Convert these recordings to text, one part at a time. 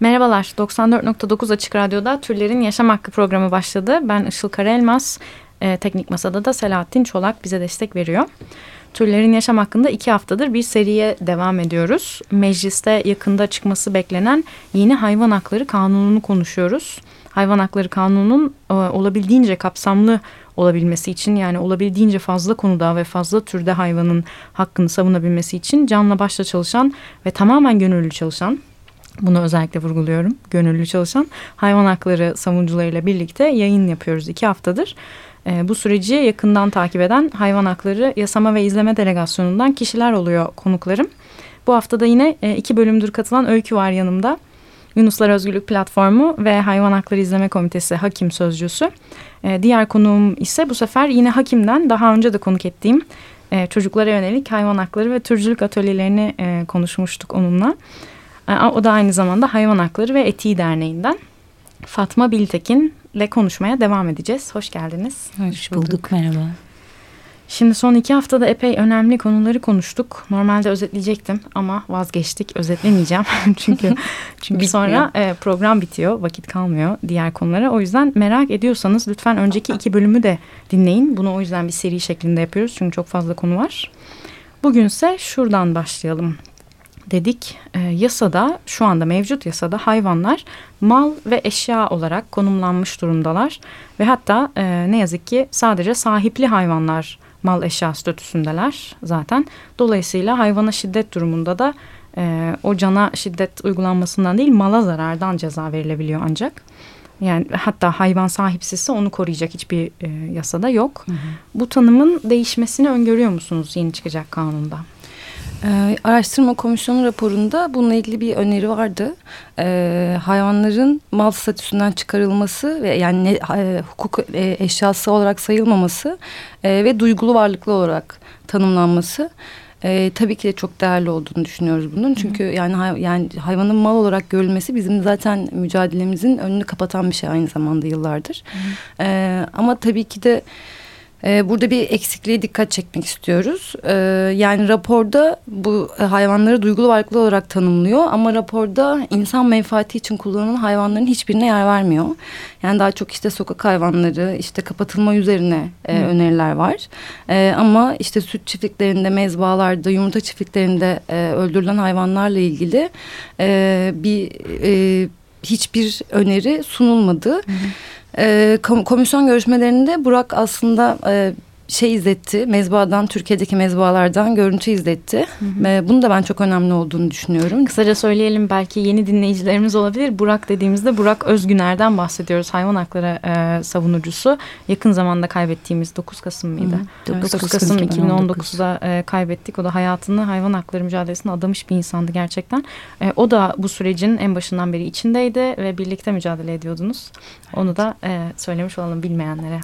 Merhabalar, 94.9 Açık Radyo'da Türlerin Yaşam Hakkı programı başladı. Ben Işıl Karaelmaz, e, Teknik Masa'da da Selahattin Çolak bize destek veriyor. Türlerin yaşam hakkında iki haftadır bir seriye devam ediyoruz. Mecliste yakında çıkması beklenen yeni hayvan hakları kanununu konuşuyoruz. Hayvan hakları kanununun e, olabildiğince kapsamlı olabilmesi için yani olabildiğince fazla konuda ve fazla türde hayvanın hakkını savunabilmesi için canla başla çalışan ve tamamen gönüllü çalışan bunu özellikle vurguluyorum. Gönüllü çalışan hayvan hakları savunucularıyla birlikte yayın yapıyoruz iki haftadır. E, bu süreci yakından takip eden hayvan hakları yasama ve izleme delegasyonundan kişiler oluyor konuklarım. Bu haftada yine e, iki bölümdür katılan Öykü var yanımda. Yunuslar Özgürlük Platformu ve Hayvan Hakları İzleme Komitesi Hakim Sözcüsü. E, diğer konuğum ise bu sefer yine Hakim'den daha önce de konuk ettiğim e, çocuklara yönelik hayvan hakları ve türcülük atölyelerini e, konuşmuştuk onunla. E, o da aynı zamanda Hayvan Hakları ve Etiği Derneği'nden. Fatma Biltekin ile konuşmaya devam edeceğiz. Hoş geldiniz. Hoş bulduk, merhaba. Şimdi son iki haftada epey önemli konuları konuştuk. Normalde özetleyecektim ama vazgeçtik. Özetlemeyeceğim çünkü çünkü sonra e, program bitiyor, vakit kalmıyor diğer konulara. O yüzden merak ediyorsanız lütfen önceki iki bölümü de dinleyin. Bunu o yüzden bir seri şeklinde yapıyoruz çünkü çok fazla konu var. Bugünse şuradan başlayalım dedik. E, yasada şu anda mevcut yasada hayvanlar mal ve eşya olarak konumlanmış durumdalar. Ve hatta e, ne yazık ki sadece sahipli hayvanlar mal eşya statüsündeler zaten. Dolayısıyla hayvana şiddet durumunda da e, o cana şiddet uygulanmasından değil mala zarardan ceza verilebiliyor ancak. Yani hatta hayvan sahipsizse onu koruyacak hiçbir e, yasada yok. Hı hı. Bu tanımın değişmesini öngörüyor musunuz yeni çıkacak kanunda? Ee, araştırma komisyonu raporunda bununla ilgili bir öneri vardı. Ee, hayvanların mal statüsünden çıkarılması ve yani ne, e, hukuk e, eşyası olarak sayılmaması e, ve duygulu varlıklı olarak tanımlanması. E, tabii ki de çok değerli olduğunu düşünüyoruz bunun. Çünkü Hı. yani hay, yani hayvanın mal olarak görülmesi bizim zaten mücadelemizin önünü kapatan bir şey aynı zamanda yıllardır. E, ama tabii ki de burada bir eksikliğe dikkat çekmek istiyoruz. Ee, yani raporda bu e, hayvanları duygulu varlıklı olarak tanımlıyor ama raporda insan menfaati için kullanılan hayvanların hiçbirine yer vermiyor. Yani daha çok işte sokak hayvanları, işte kapatılma üzerine e, öneriler var. E, ama işte süt çiftliklerinde, mezbalarda, yumurta çiftliklerinde e, öldürülen hayvanlarla ilgili bir hiçbir öneri sunulmadı. Hı hı. E, komisyon görüşmelerinde Burak aslında e, şey izletti. Mezbadan, Türkiye'deki mezbalardan görüntü izletti. Hı hı. E, bunu da ben çok önemli olduğunu düşünüyorum. Kısaca söyleyelim belki yeni dinleyicilerimiz olabilir. Burak dediğimizde Burak Özgüner'den bahsediyoruz. Hayvan hakları e, savunucusu. Yakın zamanda kaybettiğimiz 9 Kasım mıydı? Hı hı. 9, 9 Kasım 2019'da e, kaybettik. O da hayatını hayvan hakları mücadelesine adamış bir insandı gerçekten. E, o da bu sürecin en başından beri içindeydi ve birlikte mücadele ediyordunuz. Onu da e, söylemiş olalım bilmeyenlere.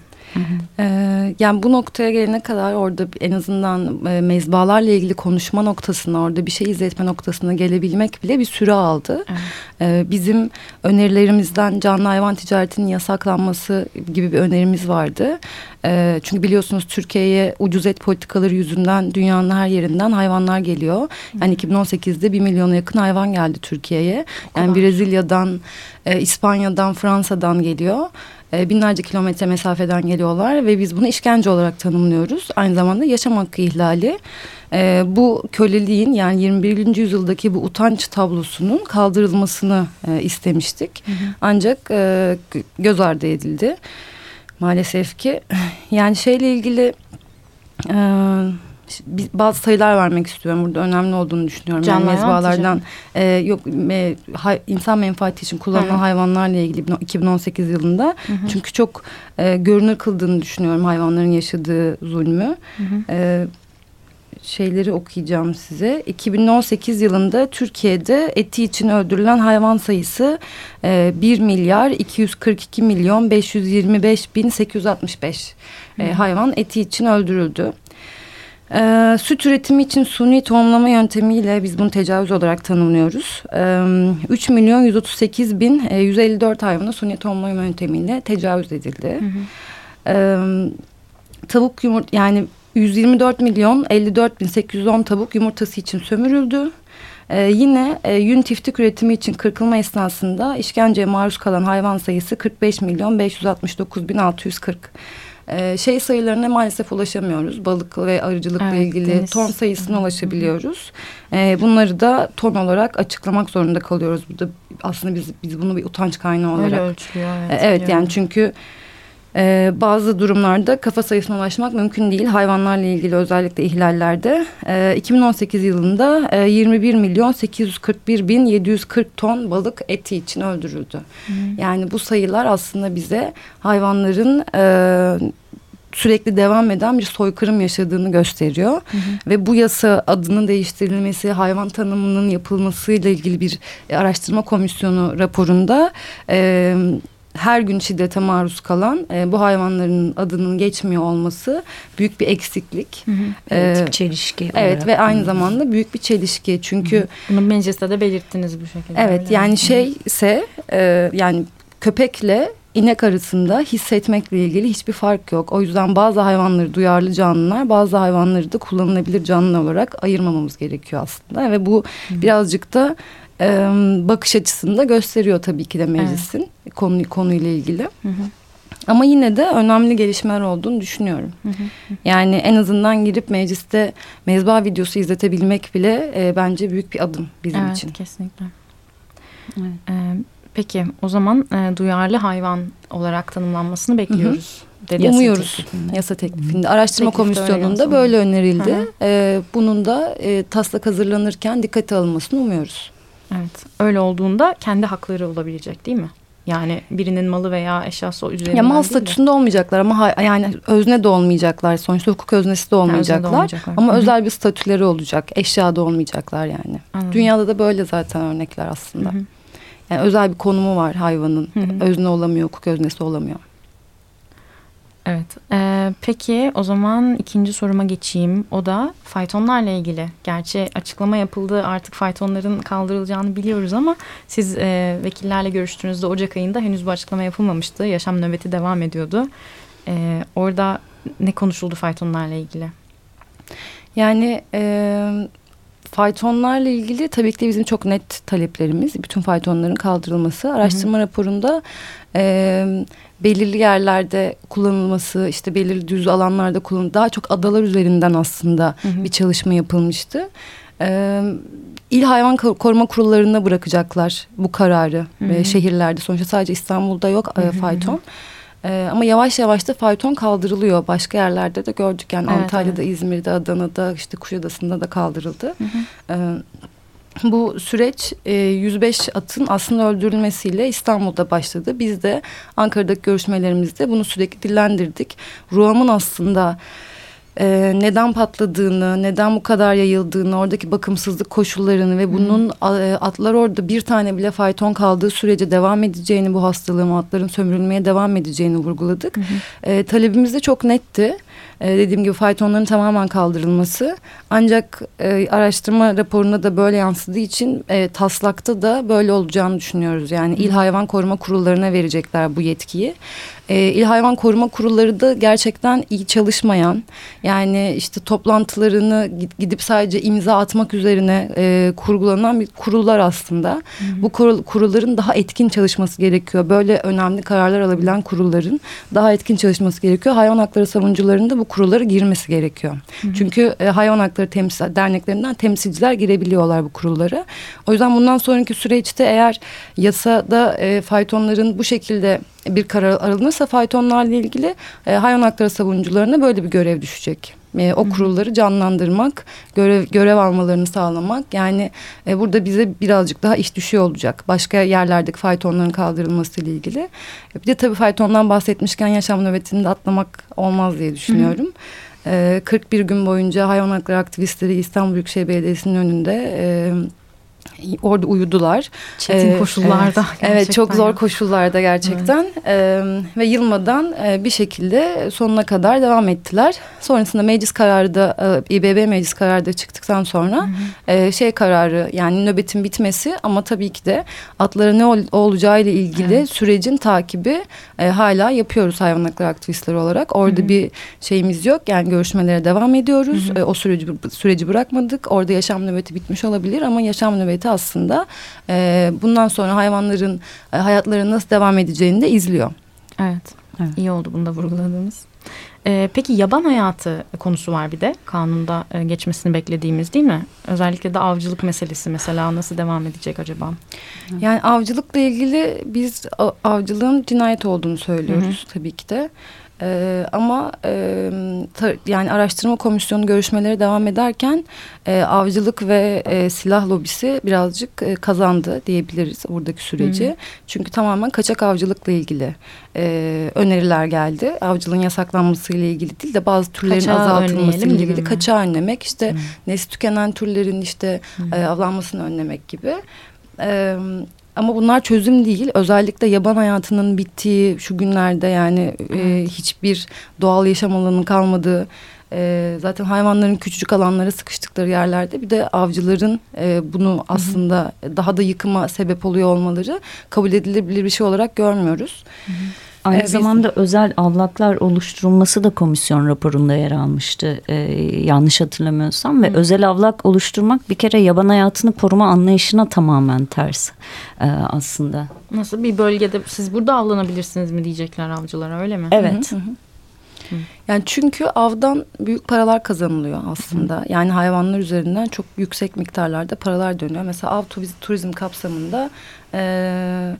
Ee, yani bu noktaya gelene kadar orada en azından e, mezbalarla ilgili konuşma noktasına orada bir şey izletme noktasına gelebilmek bile bir süre aldı. Evet. Ee, bizim önerilerimizden canlı hayvan ticaretinin yasaklanması gibi bir önerimiz vardı. Ee, çünkü biliyorsunuz Türkiye'ye ucuz et politikaları yüzünden dünyanın her yerinden hayvanlar geliyor. Yani 2018'de bir milyona yakın hayvan geldi Türkiye'ye. Yani Brezilya'dan, e, İspanya'dan, Fransa'dan geliyor e, binlerce kilometre mesafeden geliyorlar ve biz bunu işkence olarak tanımlıyoruz. Aynı zamanda yaşam hakkı ihlali. E, bu köleliğin yani 21. yüzyıldaki bu utanç tablosunun kaldırılmasını e, istemiştik. Hı hı. Ancak e, göz ardı edildi. Maalesef ki yani şeyle ilgili... E, bazı sayılar vermek istiyorum burada önemli olduğunu düşünüyorum. Canlı yani mezbalardan e, yok e, hay, insan menfaati için kullanılan Hı. hayvanlarla ilgili 2018 yılında. Hı hı. Çünkü çok e, görünür kıldığını düşünüyorum hayvanların yaşadığı zulmü. Hı hı. E, şeyleri okuyacağım size. 2018 yılında Türkiye'de eti için öldürülen hayvan sayısı e, 1 milyar 242 milyon 525 bin 865 e, hayvan eti için öldürüldü. Ee, süt üretimi için suni tohumlama yöntemiyle biz bunu tecavüz olarak tanımlıyoruz. Ee, 3 milyon 138 bin e, 154 hayvana suni tohumlama yöntemiyle tecavüz edildi. Hı hı. Ee, tavuk yumurt yani 124 milyon 54 bin 810 tavuk yumurtası için sömürüldü. E, yine e, yün tiftik üretimi için kırkılma esnasında işkenceye maruz kalan hayvan sayısı 45 milyon 569 bin 640. Ee, şey sayılarına maalesef ulaşamıyoruz. Balık ve arıcılıkla evet, ilgili deniz. ton sayısına ulaşabiliyoruz. Ee, bunları da ton olarak açıklamak zorunda kalıyoruz. Bu da aslında biz biz bunu bir utanç kaynağı olarak. Öyle ölçülüyor. Evet, ee, evet yani çünkü ee, bazı durumlarda kafa sayısına ulaşmak mümkün değil. Hayvanlarla ilgili özellikle ihlallerde. Ee, 2018 yılında e, 21 milyon 841 bin 740 ton balık eti için öldürüldü. Hı. Yani bu sayılar aslında bize hayvanların... E, sürekli devam eden bir soykırım yaşadığını gösteriyor. Hı hı. Ve bu yasa adının değiştirilmesi, hayvan tanımının yapılmasıyla ilgili bir araştırma komisyonu raporunda e, her gün şiddete maruz kalan e, bu hayvanların adının geçmiyor olması büyük bir eksiklik. Hı hı. Evet, ee, çelişki. Evet ve aynı zamanda büyük bir çelişki. Çünkü... Hı hı. Bunu mecliste de belirttiniz bu şekilde. Evet öyle. yani şey ise e, yani köpekle inek arasında hissetmekle ilgili hiçbir fark yok. O yüzden bazı hayvanları duyarlı canlılar, bazı hayvanları da kullanılabilir canlı olarak ayırmamamız gerekiyor aslında. Ve bu Hı. birazcık da e, bakış açısını da gösteriyor tabii ki de meclisin evet. konu konuyla ilgili. Hı hı. Ama yine de önemli gelişmeler olduğunu düşünüyorum. Hı hı. Yani en azından girip mecliste mezba videosu izletebilmek bile e, bence büyük bir adım bizim evet, için. Kesinlikle. Evet. Ee, peki o zaman e, duyarlı hayvan olarak tanımlanmasını bekliyoruz. Hı hı. Umuyoruz teklifinde. yasa teklifinde. Araştırma Teklifte komisyonunda böyle önerildi. Hı hı. Ee, bunun da e, taslak hazırlanırken dikkate alınmasını umuyoruz. Evet. Öyle olduğunda kendi hakları olabilecek değil mi? Yani birinin malı veya eşyası üzerinden Ya mal statüsünde de. olmayacaklar ama yani özne de olmayacaklar. Sonuçta hukuk öznesi de olmayacaklar. Yani de olmayacaklar. Ama özel bir statüleri olacak. Eşya da olmayacaklar yani. Anladım. Dünyada da böyle zaten örnekler aslında. Hı -hı. Yani özel bir konumu var hayvanın. Hı -hı. Özne olamıyor, hukuk öznesi olamıyor. Evet. Ee, peki o zaman ikinci soruma geçeyim. O da faytonlarla ilgili. Gerçi açıklama yapıldı artık faytonların kaldırılacağını biliyoruz ama siz e, vekillerle görüştüğünüzde Ocak ayında henüz bu açıklama yapılmamıştı. Yaşam nöbeti devam ediyordu. Ee, orada ne konuşuldu faytonlarla ilgili? Yani e, faytonlarla ilgili tabii ki de bizim çok net taleplerimiz. Bütün faytonların kaldırılması. Araştırma Hı -hı. raporunda e, belirli yerlerde kullanılması, işte belirli düz alanlarda kullanılması, daha çok adalar üzerinden aslında Hı -hı. bir çalışma yapılmıştı. E, İl hayvan koruma kurullarına bırakacaklar bu kararı Hı -hı. E, şehirlerde. Sonuçta sadece İstanbul'da yok Hı -hı. fayton. Ee, ama yavaş yavaş da fayton kaldırılıyor. Başka yerlerde de gördük yani evet, Antalya'da, evet. İzmir'de, Adana'da, işte Kuşadası'nda da kaldırıldı. Hı hı. Ee, bu süreç e, 105 atın aslında öldürülmesiyle İstanbul'da başladı. Biz de Ankara'daki görüşmelerimizde bunu sürekli dillendirdik. Ruam'ın aslında e, neden patladığını, neden bu kadar yayıldığını, oradaki bakımsızlık koşullarını ve bunun hmm. atlar orada bir tane bile fayton kaldığı sürece devam edeceğini, bu hastalığın atların sömürülmeye devam edeceğini vurguladık. Hmm. E, talebimiz de çok netti e, dediğim gibi faytonların tamamen kaldırılması. Ancak e, araştırma raporunda da böyle yansıdığı için e, taslakta da böyle olacağını düşünüyoruz. Yani il hayvan koruma kurullarına verecekler bu yetkiyi. E, il hayvan koruma kurulları da gerçekten iyi çalışmayan yani işte toplantılarını gidip sadece imza atmak üzerine e, kurgulanan bir kurullar aslında. Hı hı. Bu kurul, kurulların daha etkin çalışması gerekiyor. Böyle önemli kararlar alabilen kurulların daha etkin çalışması gerekiyor. Hayvan hakları savunucularının da bu kurullara girmesi gerekiyor. Hı hı. Çünkü e, hayvan hakları temsil derneklerinden temsilciler girebiliyorlar bu kurullara. O yüzden bundan sonraki süreçte eğer yasada e, faytonların bu şekilde bir karar alınırsa faytonlarla ilgili e, hayvan hakları savunucularına böyle bir görev düşecek. E, o kurulları canlandırmak, görev görev almalarını sağlamak. Yani e, burada bize birazcık daha iş düşüyor olacak. Başka yerlerdeki faytonların kaldırılması ile ilgili. E, bir de tabii faytondan bahsetmişken yaşam nöbetini de atlamak olmaz diye düşünüyorum. Hı hı. E, 41 gün boyunca hayvan hakları aktivistleri İstanbul Büyükşehir Belediyesi'nin önünde... Orada uyudular. Çetin ee, koşullarda. Evet, evet çok zor koşullarda gerçekten. Evet. Ee, ve yılmadan e, bir şekilde sonuna kadar devam ettiler. Sonrasında meclis kararı da e, İBB meclis kararı da çıktıktan sonra e, şey kararı yani nöbetin bitmesi ama tabii ki de atlara ne ol, olacağı ile ilgili evet. sürecin takibi e, hala yapıyoruz hayvan hakları aktivistleri olarak. Orada hı hı. bir şeyimiz yok. Yani görüşmelere devam ediyoruz. Hı hı. E, o süreci süreci bırakmadık. Orada yaşam nöbeti bitmiş olabilir ama yaşam nöbeti aslında e, bundan sonra hayvanların e, hayatları nasıl devam edeceğini de izliyor. Evet. evet. İyi oldu bunu da vurguladığınız. Ee, peki yaban hayatı konusu var bir de kanunda e, geçmesini beklediğimiz değil mi? Özellikle de avcılık meselesi mesela nasıl devam edecek acaba? Yani avcılıkla ilgili biz avcılığın cinayet olduğunu söylüyoruz Hı -hı. tabii ki de. Ee, ama e, ta, yani araştırma komisyonu görüşmeleri devam ederken e, avcılık ve e, silah lobisi birazcık e, kazandı diyebiliriz buradaki süreci. Hı. Çünkü tamamen kaçak avcılıkla ilgili e, öneriler geldi. Avcılığın yasaklanması ile ilgili değil de bazı türlerin Kaçağı azaltılması ile ilgili kaçağı önlemek işte Hı. nesli tükenen türlerin işte e, avlanmasını önlemek gibi. Evet. Ama bunlar çözüm değil. Özellikle yaban hayatının bittiği şu günlerde yani e, hiçbir doğal yaşam alanı kalmadığı e, zaten hayvanların küçücük alanlara sıkıştıkları yerlerde bir de avcıların e, bunu aslında hı hı. daha da yıkıma sebep oluyor olmaları kabul edilebilir bir şey olarak görmüyoruz. Hı hı. Aynı ee, zamanda biz... özel avlaklar oluşturulması da komisyon raporunda yer almıştı. Ee, yanlış hatırlamıyorsam. Ve Hı. özel avlak oluşturmak bir kere yaban hayatını koruma anlayışına tamamen ters ee, aslında. Nasıl bir bölgede siz burada avlanabilirsiniz mi diyecekler avcılara öyle mi? Evet. Hı hı. Yani çünkü avdan büyük paralar kazanılıyor aslında. Hı. Yani hayvanlar üzerinden çok yüksek miktarlarda paralar dönüyor. Mesela av turizm kapsamında e,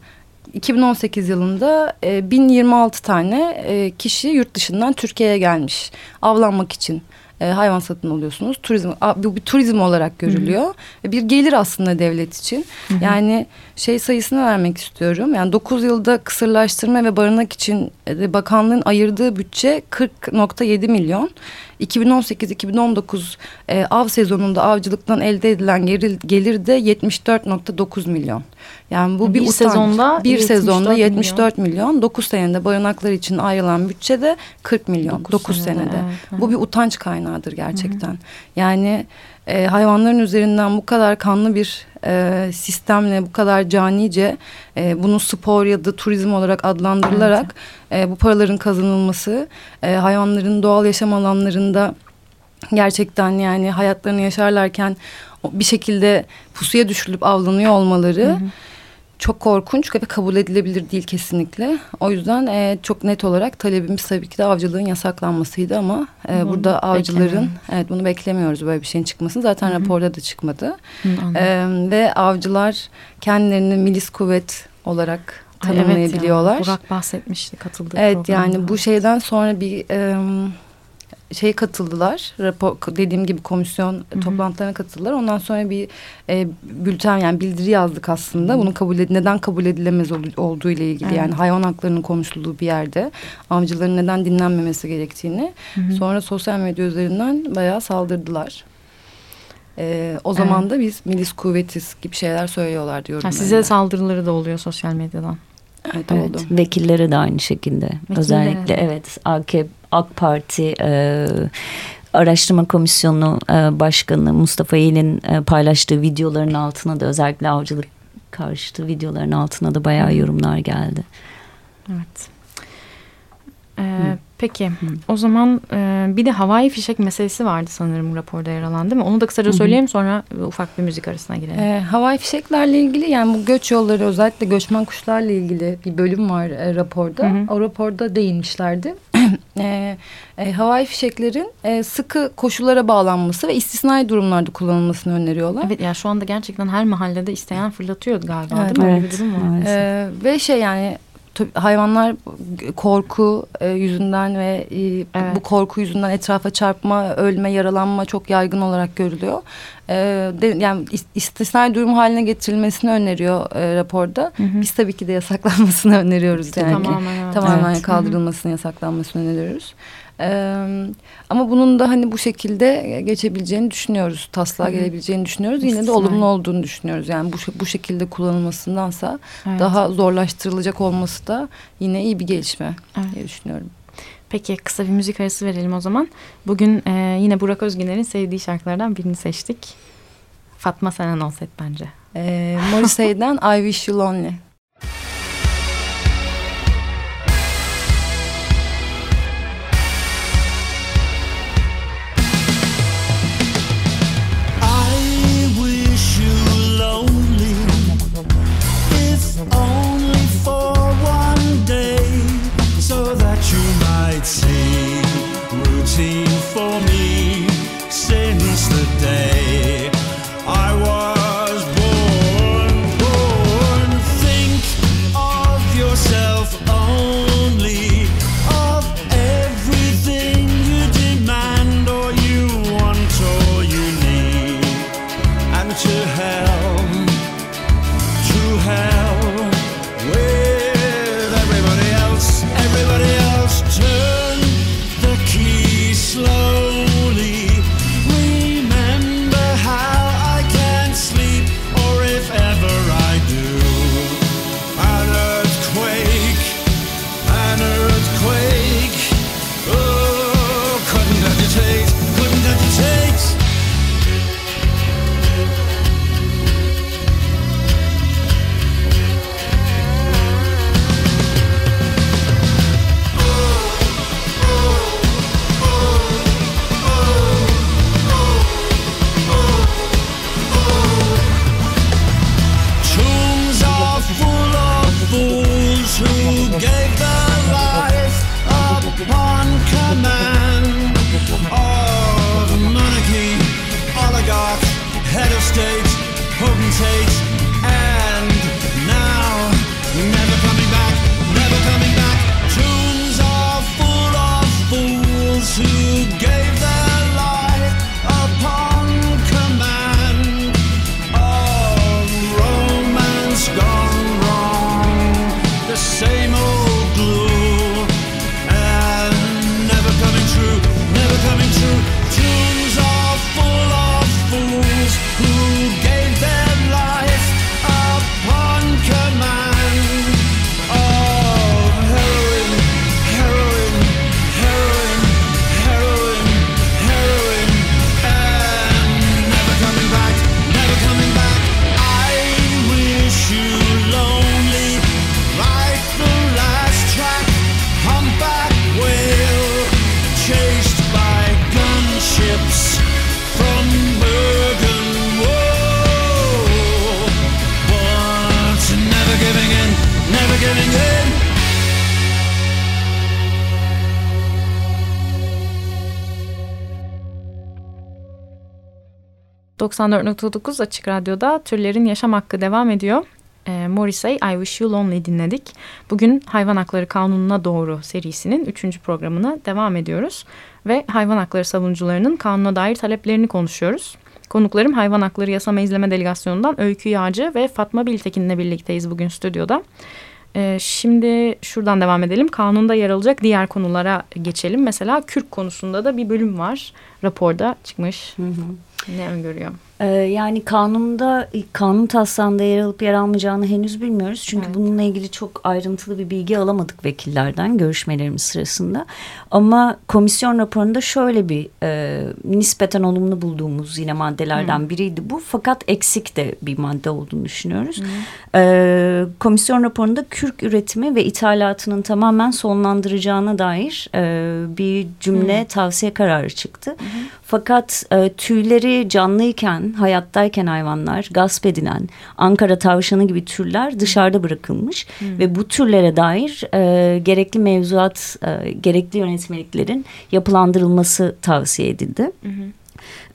2018 yılında e, 1026 tane e, kişi yurt dışından Türkiye'ye gelmiş avlanmak için e, hayvan satın alıyorsunuz. Turizm bu bir turizm olarak görülüyor. Hı hı. Bir gelir aslında devlet için. Hı hı. Yani şey sayısını vermek istiyorum. Yani 9 yılda kısırlaştırma ve barınak için e, bakanlığın ayırdığı bütçe 40.7 milyon. 2018-2019 e, av sezonunda avcılıktan elde edilen gelir, gelir de 74.9 milyon. Yani bu bir, bir utanç. Sezonda bir sezonda 74 milyon. milyon. 9 senede barınaklar için ayrılan bütçe de 40 milyon. 9, 9 senede. senede. Evet, bu bir utanç kaynağıdır gerçekten. Hı hı. Yani e, hayvanların üzerinden bu kadar kanlı bir e, sistemle bu kadar canice e, bunu spor ya da turizm olarak adlandırılarak evet. e, bu paraların kazanılması e, hayvanların doğal yaşam alanlarında gerçekten yani hayatlarını yaşarlarken bir şekilde pusuya düşürülüp avlanıyor olmaları hı hı çok korkunç ve kabul edilebilir değil kesinlikle. O yüzden e, çok net olarak talebimiz tabii ki de avcılığın yasaklanmasıydı ama e, burada avcıların evet bunu beklemiyoruz böyle bir şeyin çıkmasını. Zaten Hı -hı. raporda da çıkmadı. Hı, e, ve avcılar kendilerini milis kuvvet olarak tanımlayabiliyorlar. Evet ya, Burak bahsetmişti katıldığı Evet programda. yani bu şeyden sonra bir... E, şey katıldılar. Rapor dediğim gibi komisyon Hı -hı. toplantılarına katıldılar. Ondan sonra bir e, bülten yani bildiri yazdık aslında. Hı -hı. Bunun kabul ed neden kabul edilemez ol olduğu ile ilgili evet. yani hayvan haklarının konuşulduğu bir yerde avcıların neden dinlenmemesi gerektiğini. Hı -hı. Sonra sosyal medya üzerinden bayağı saldırdılar. Ee, o zaman evet. da biz milis kuvvetiz gibi şeyler söylüyorlar diyorum. Ha, size saldırıları da oluyor sosyal medyadan. Evet, evet oldu. Vekillere de aynı şekilde. Vekillere. Özellikle evet AKP AK Parti e, Araştırma Komisyonu e, Başkanı Mustafa Yel'in e, paylaştığı videoların altına da özellikle avcılık karşıtı videoların altına da bayağı yorumlar geldi. Evet. Ee, peki Hı. o zaman e, bir de havai fişek meselesi vardı sanırım raporda yer alan değil mi? Onu da kısaca söyleyeyim sonra ufak bir müzik arasına girelim. E, havai fişeklerle ilgili yani bu göç yolları özellikle göçmen kuşlarla ilgili bir bölüm var e, raporda. Hı hı. O raporda değinmişlerdi. e, e, havai fişeklerin e, sıkı koşullara bağlanması ve istisnai durumlarda kullanılmasını öneriyorlar. Evet yani şu anda gerçekten her mahallede isteyen fırlatıyor galiba evet, değil mi? Evet. bir durum var. E, ve şey yani hayvanlar korku e, yüzünden ve e, evet. bu korku yüzünden etrafa çarpma, ölme, yaralanma çok yaygın olarak görülüyor. e, de, yani istisnai durum haline getirilmesini öneriyor e, raporda. Hı hı. Biz tabii ki de yasaklanmasını öneriyoruz yani. Tamamen, evet. Tamamen evet. kaldırılmasını, yasaklanmasını öneriyoruz. Ee, ama bunun da hani bu şekilde geçebileceğini düşünüyoruz. Taslağa gelebileceğini düşünüyoruz. Yine de olumlu olduğunu düşünüyoruz. Yani bu, bu şekilde kullanılmasındansa evet. daha zorlaştırılacak olması da yine iyi bir gelişme evet. diye düşünüyorum. Peki kısa bir müzik arası verelim o zaman. Bugün e, yine Burak Özgüner'in sevdiği şarkılardan birini seçtik. Fatma Senen Olset bence. E, Morrissey'den I Wish You Lonely. ...94.9 Açık Radyo'da Türlerin Yaşam Hakkı devam ediyor. E, Morrissey I Wish You Lonely dinledik. Bugün Hayvan Hakları Kanunu'na Doğru serisinin üçüncü programına devam ediyoruz. Ve hayvan hakları savunucularının kanuna dair taleplerini konuşuyoruz. Konuklarım Hayvan Hakları Yasama İzleme Delegasyonu'ndan Öykü Yağcı ve Fatma Biltekin'le birlikteyiz bugün stüdyoda. Ee, şimdi şuradan devam edelim. Kanunda yer alacak diğer konulara geçelim. Mesela Kürk konusunda da bir bölüm var. Raporda çıkmış. Hı hı. Ne öngörüyor? Ee, yani kanunda kanun taslağında yer alıp yer almayacağını henüz bilmiyoruz. Çünkü evet. bununla ilgili çok ayrıntılı bir bilgi alamadık vekillerden görüşmelerimiz sırasında. Ama komisyon raporunda şöyle bir e, nispeten olumlu bulduğumuz yine maddelerden Hı. biriydi bu. Fakat eksik de bir madde olduğunu düşünüyoruz. E, komisyon raporunda kürk üretimi ve ithalatının tamamen sonlandıracağına dair e, bir cümle Hı. tavsiye kararı çıktı. Hı. Fakat e, tüyleri canlıyken, hayattayken hayvanlar gasp edilen Ankara tavşanı gibi türler dışarıda bırakılmış. Hmm. Ve bu türlere dair e, gerekli mevzuat, e, gerekli yönetmeliklerin yapılandırılması tavsiye edildi. Hmm.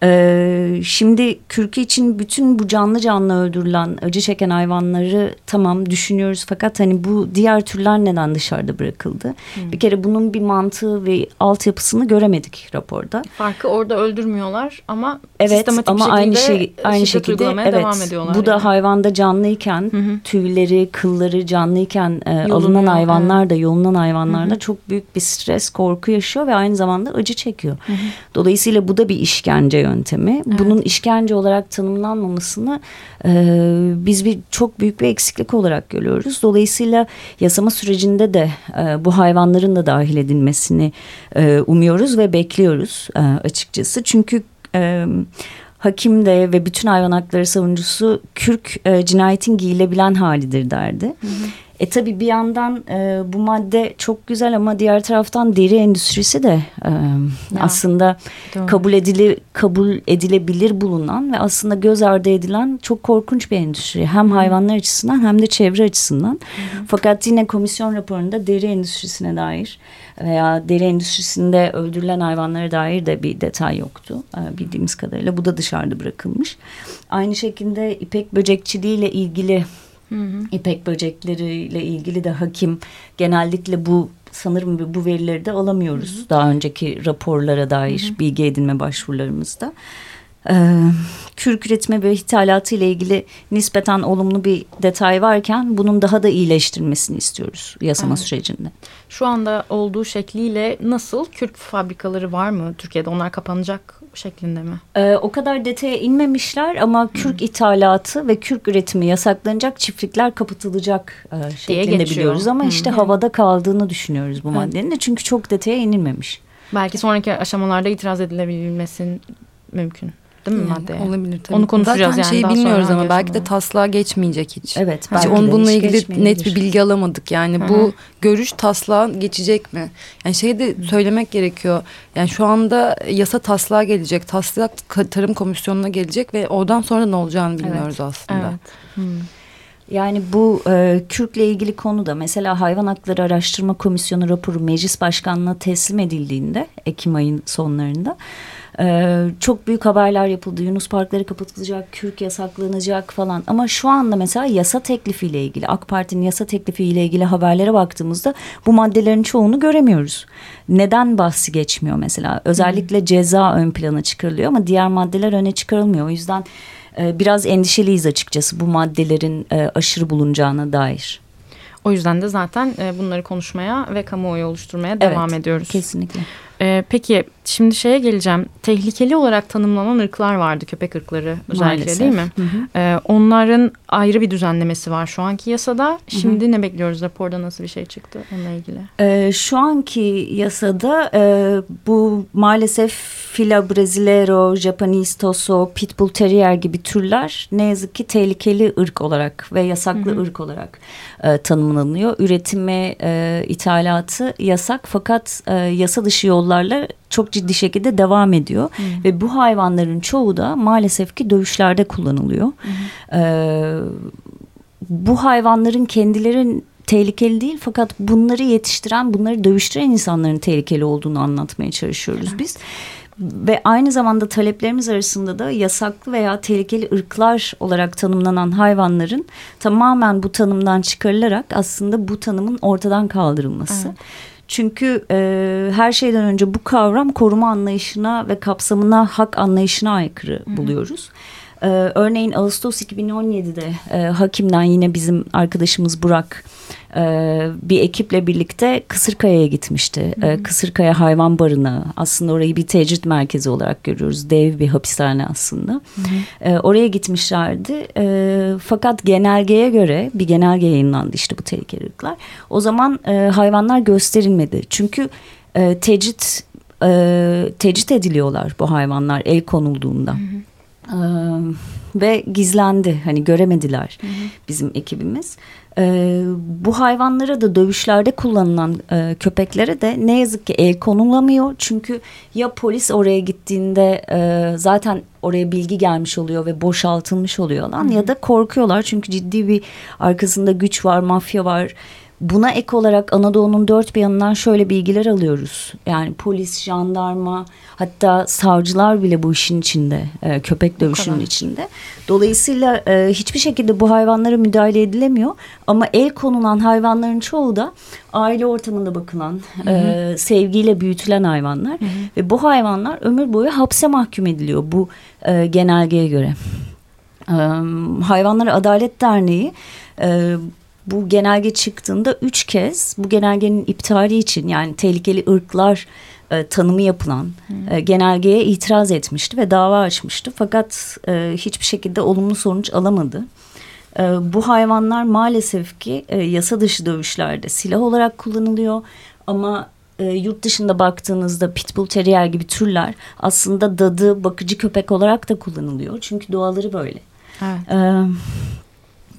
Ee, şimdi kürkü için bütün bu canlı canlı öldürülen acı çeken hayvanları tamam düşünüyoruz fakat hani bu diğer türler neden dışarıda bırakıldı? Hmm. Bir kere bunun bir mantığı ve altyapısını göremedik raporda. Farkı orada öldürmüyorlar ama evet, sistematik ama şekilde aynı şey aynı şekilde evet, devam ediyorlar. Bu yani. da hayvanda canlıyken hı hı. tüyleri, kılları canlıyken e, alınan hayvanlar da yolunan hayvanlar da çok büyük bir stres, korku yaşıyor ve aynı zamanda acı çekiyor. Hı hı. Dolayısıyla bu da bir işkence yöntemi. Evet. Bunun işkence olarak tanımlanmamasını e, biz bir çok büyük bir eksiklik olarak görüyoruz. Dolayısıyla yasama sürecinde de e, bu hayvanların da dahil edilmesini e, umuyoruz ve bekliyoruz e, açıkçası. Çünkü e, hakim de ve bütün hayvan hakları savunucusu kürk e, cinayetin giyilebilen halidir derdi. Hı hı. E tabii bir yandan e, bu madde çok güzel ama diğer taraftan deri endüstrisi de e, aslında doğru. kabul edili kabul edilebilir bulunan ve aslında göz ardı edilen çok korkunç bir endüstri. Hem hayvanlar açısından hem de çevre açısından. Hı. Fakat yine komisyon raporunda deri endüstrisine dair veya deri endüstrisinde öldürülen hayvanlara dair de bir detay yoktu e, bildiğimiz kadarıyla. Bu da dışarıda bırakılmış. Aynı şekilde ipek böcekçiliğiyle ilgili Hı hı. İpek böcekleriyle ilgili de hakim genellikle bu sanırım bu verileri de alamıyoruz. Hı hı. Daha önceki raporlara dair hı hı. bilgi edinme başvurularımızda. Ee, kürk üretimi ve ithalatı ile ilgili nispeten olumlu bir detay varken bunun daha da iyileştirilmesini istiyoruz yasama evet. sürecinde. Şu anda olduğu şekliyle nasıl kürk fabrikaları var mı Türkiye'de? Onlar kapanacak şeklinde mi? Ee, o kadar detaya inmemişler ama kürk hmm. ithalatı ve kürk üretimi yasaklanacak, çiftlikler kapatılacak e, şeklinde biliyoruz. Ama hmm. işte havada kaldığını düşünüyoruz bu evet. maddenin de çünkü çok detaya inilmemiş. Belki sonraki aşamalarda itiraz edilebilmesi mümkün. Değil mi yani, maddeye? Olabilir tabii. Onu konuşacağız Zaten yani. şeyi bilmiyoruz ama belki de taslağa geçmeyecek hiç. Evet. Belki hiç on bununla ilgili net bir bilgi alamadık. Yani Hı -hı. bu görüş taslağa geçecek mi? Yani şeyi de söylemek gerekiyor. Yani şu anda yasa taslağa gelecek. Taslak Tarım Komisyonu'na gelecek ve oradan sonra ne olacağını bilmiyoruz evet. aslında. Evet. Hmm. Yani bu e, Kürk'le ilgili konu da mesela Hayvan Hakları Araştırma Komisyonu raporu meclis başkanlığına teslim edildiğinde Ekim ayın sonlarında ee, çok büyük haberler yapıldı. Yunus parkları kapatılacak, kürk yasaklanacak falan. Ama şu anda mesela yasa teklifiyle ilgili, AK Parti'nin yasa teklifiyle ilgili haberlere baktığımızda bu maddelerin çoğunu göremiyoruz. Neden bahsi geçmiyor mesela? Özellikle hmm. ceza ön plana çıkarılıyor ama diğer maddeler öne çıkarılmıyor. O yüzden e, biraz endişeliyiz açıkçası bu maddelerin e, aşırı bulunacağına dair. O yüzden de zaten e, bunları konuşmaya ve kamuoyu oluşturmaya evet, devam ediyoruz. Kesinlikle. Ee, peki şimdi şeye geleceğim. Tehlikeli olarak tanımlanan ırklar vardı köpek ırkları özellikle Maalesef. değil mi? Hı hı. Ee, onların ayrı bir düzenlemesi var şu anki yasada. Şimdi hı hı. ne bekliyoruz raporda nasıl bir şey çıktı onunla ilgili? Ee, şu anki yasada e, bu maalesef Fila Brasileiro, Japanese Toso, Pitbull Terrier gibi türler ne yazık ki tehlikeli ırk olarak ve yasaklı hı hı. ırk olarak e, tanımlanıyor. Üretimi, e, ithalatı yasak fakat e, yasa dışı yollar yollarla çok ciddi şekilde devam ediyor. Hı. Ve bu hayvanların çoğu da maalesef ki dövüşlerde kullanılıyor. Hı. Ee, bu hayvanların kendilerin tehlikeli değil fakat bunları yetiştiren, bunları dövüştüren insanların tehlikeli olduğunu anlatmaya çalışıyoruz evet. biz. Ve aynı zamanda taleplerimiz arasında da yasaklı veya tehlikeli ırklar olarak tanımlanan hayvanların tamamen bu tanımdan çıkarılarak aslında bu tanımın ortadan kaldırılması. Evet. Çünkü e, her şeyden önce bu kavram koruma anlayışına ve kapsamına hak anlayışına aykırı Hı -hı. buluyoruz. Ee, örneğin Ağustos 2017'de e, Hakim'den yine bizim arkadaşımız Burak e, bir ekiple birlikte Kısırkaya'ya gitmişti. Hı hı. E, Kısırkaya Hayvan Barınağı aslında orayı bir tecrit merkezi olarak görüyoruz. Dev bir hapishane aslında. Hı hı. E, oraya gitmişlerdi. E, fakat genelgeye göre bir genelge yayınlandı işte bu tehlikeli ırklar. O zaman e, hayvanlar gösterilmedi. Çünkü e, tecrit e, tecrit ediliyorlar bu hayvanlar el konulduğunda. Hı hı. Ee, ve gizlendi hani göremediler hı hı. bizim ekibimiz. Ee, bu hayvanlara da dövüşlerde kullanılan e, köpeklere de ne yazık ki el konulamıyor. Çünkü ya polis oraya gittiğinde e, zaten oraya bilgi gelmiş oluyor ve boşaltılmış oluyor lan ya da korkuyorlar çünkü ciddi bir arkasında güç var, mafya var buna ek olarak Anadolu'nun dört bir yanından şöyle bilgiler alıyoruz. Yani polis, jandarma hatta savcılar bile bu işin içinde. E, köpek dövüşünün içinde. Dolayısıyla e, hiçbir şekilde bu hayvanlara müdahale edilemiyor. Ama el konulan hayvanların çoğu da aile ortamında bakılan, hı hı. E, sevgiyle büyütülen hayvanlar. Hı hı. Ve bu hayvanlar ömür boyu hapse mahkum ediliyor bu e, genelgeye göre. E, Hayvanlara Adalet Derneği e, bu genelge çıktığında üç kez bu genelgenin iptali için yani tehlikeli ırklar e, tanımı yapılan e, genelgeye itiraz etmişti ve dava açmıştı. Fakat e, hiçbir şekilde olumlu sonuç alamadı. E, bu hayvanlar maalesef ki e, yasa dışı dövüşlerde silah olarak kullanılıyor ama e, yurt dışında baktığınızda pitbull terrier gibi türler aslında dadı bakıcı köpek olarak da kullanılıyor. Çünkü doğaları böyle. Evet. E,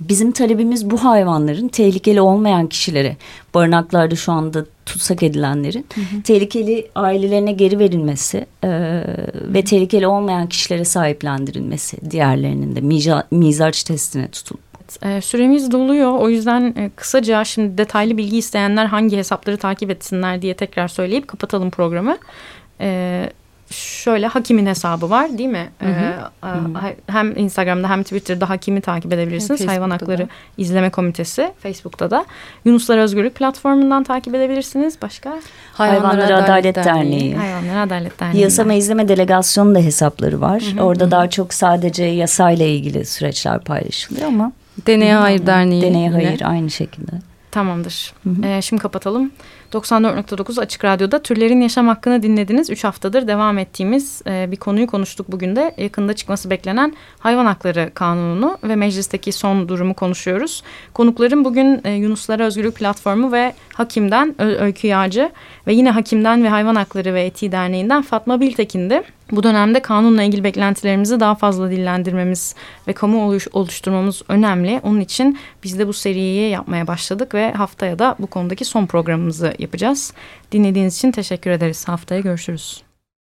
bizim talebimiz bu hayvanların tehlikeli olmayan kişilere barınaklarda şu anda tutsak edilenlerin hı hı. tehlikeli ailelerine geri verilmesi e, ve tehlikeli olmayan kişilere sahiplendirilmesi diğerlerinin de miza, mizaç testine tutulup e, süremiz doluyor. O yüzden e, kısaca şimdi detaylı bilgi isteyenler hangi hesapları takip etsinler diye tekrar söyleyip kapatalım programı. E, şöyle Hakim'in hesabı var değil mi? Hı hı. Ee, hı. Hem Instagram'da hem Twitter'da Hakim'i takip edebilirsiniz. Hem Hayvan Hakları da. İzleme Komitesi Facebook'ta da. Yunuslar Özgürlük platformundan takip edebilirsiniz. Başka? Hayvanlar, Hayvanlar Adalet, Adalet Derneği. Derneği. Hayvanlar Adalet Derneği. Yasama İzleme Delegasyonu da hesapları var. Hı hı. Orada hı. daha çok sadece yasayla ilgili süreçler paylaşılıyor ama. Deneye Hayır Derneği. Deneye Hayır aynı şekilde. Tamamdır. Hı hı. Ee, şimdi kapatalım. 94.9 Açık Radyo'da türlerin yaşam hakkını dinlediniz. Üç haftadır devam ettiğimiz e, bir konuyu konuştuk bugün de. Yakında çıkması beklenen hayvan hakları kanununu ve meclisteki son durumu konuşuyoruz. Konuklarım bugün e, Yunuslara Özgürlük Platformu ve Hakim'den Ö Öykü Yağcı ve yine Hakim'den ve Hayvan Hakları ve Etiği Derneği'nden Fatma Biltekin'di. Bu dönemde kanunla ilgili beklentilerimizi daha fazla dillendirmemiz ve kamu oluş oluşturmamız önemli. Onun için biz de bu seriyi yapmaya başladık ve haftaya da bu konudaki son programımızı yapacağız. Dinlediğiniz için teşekkür ederiz. Haftaya görüşürüz.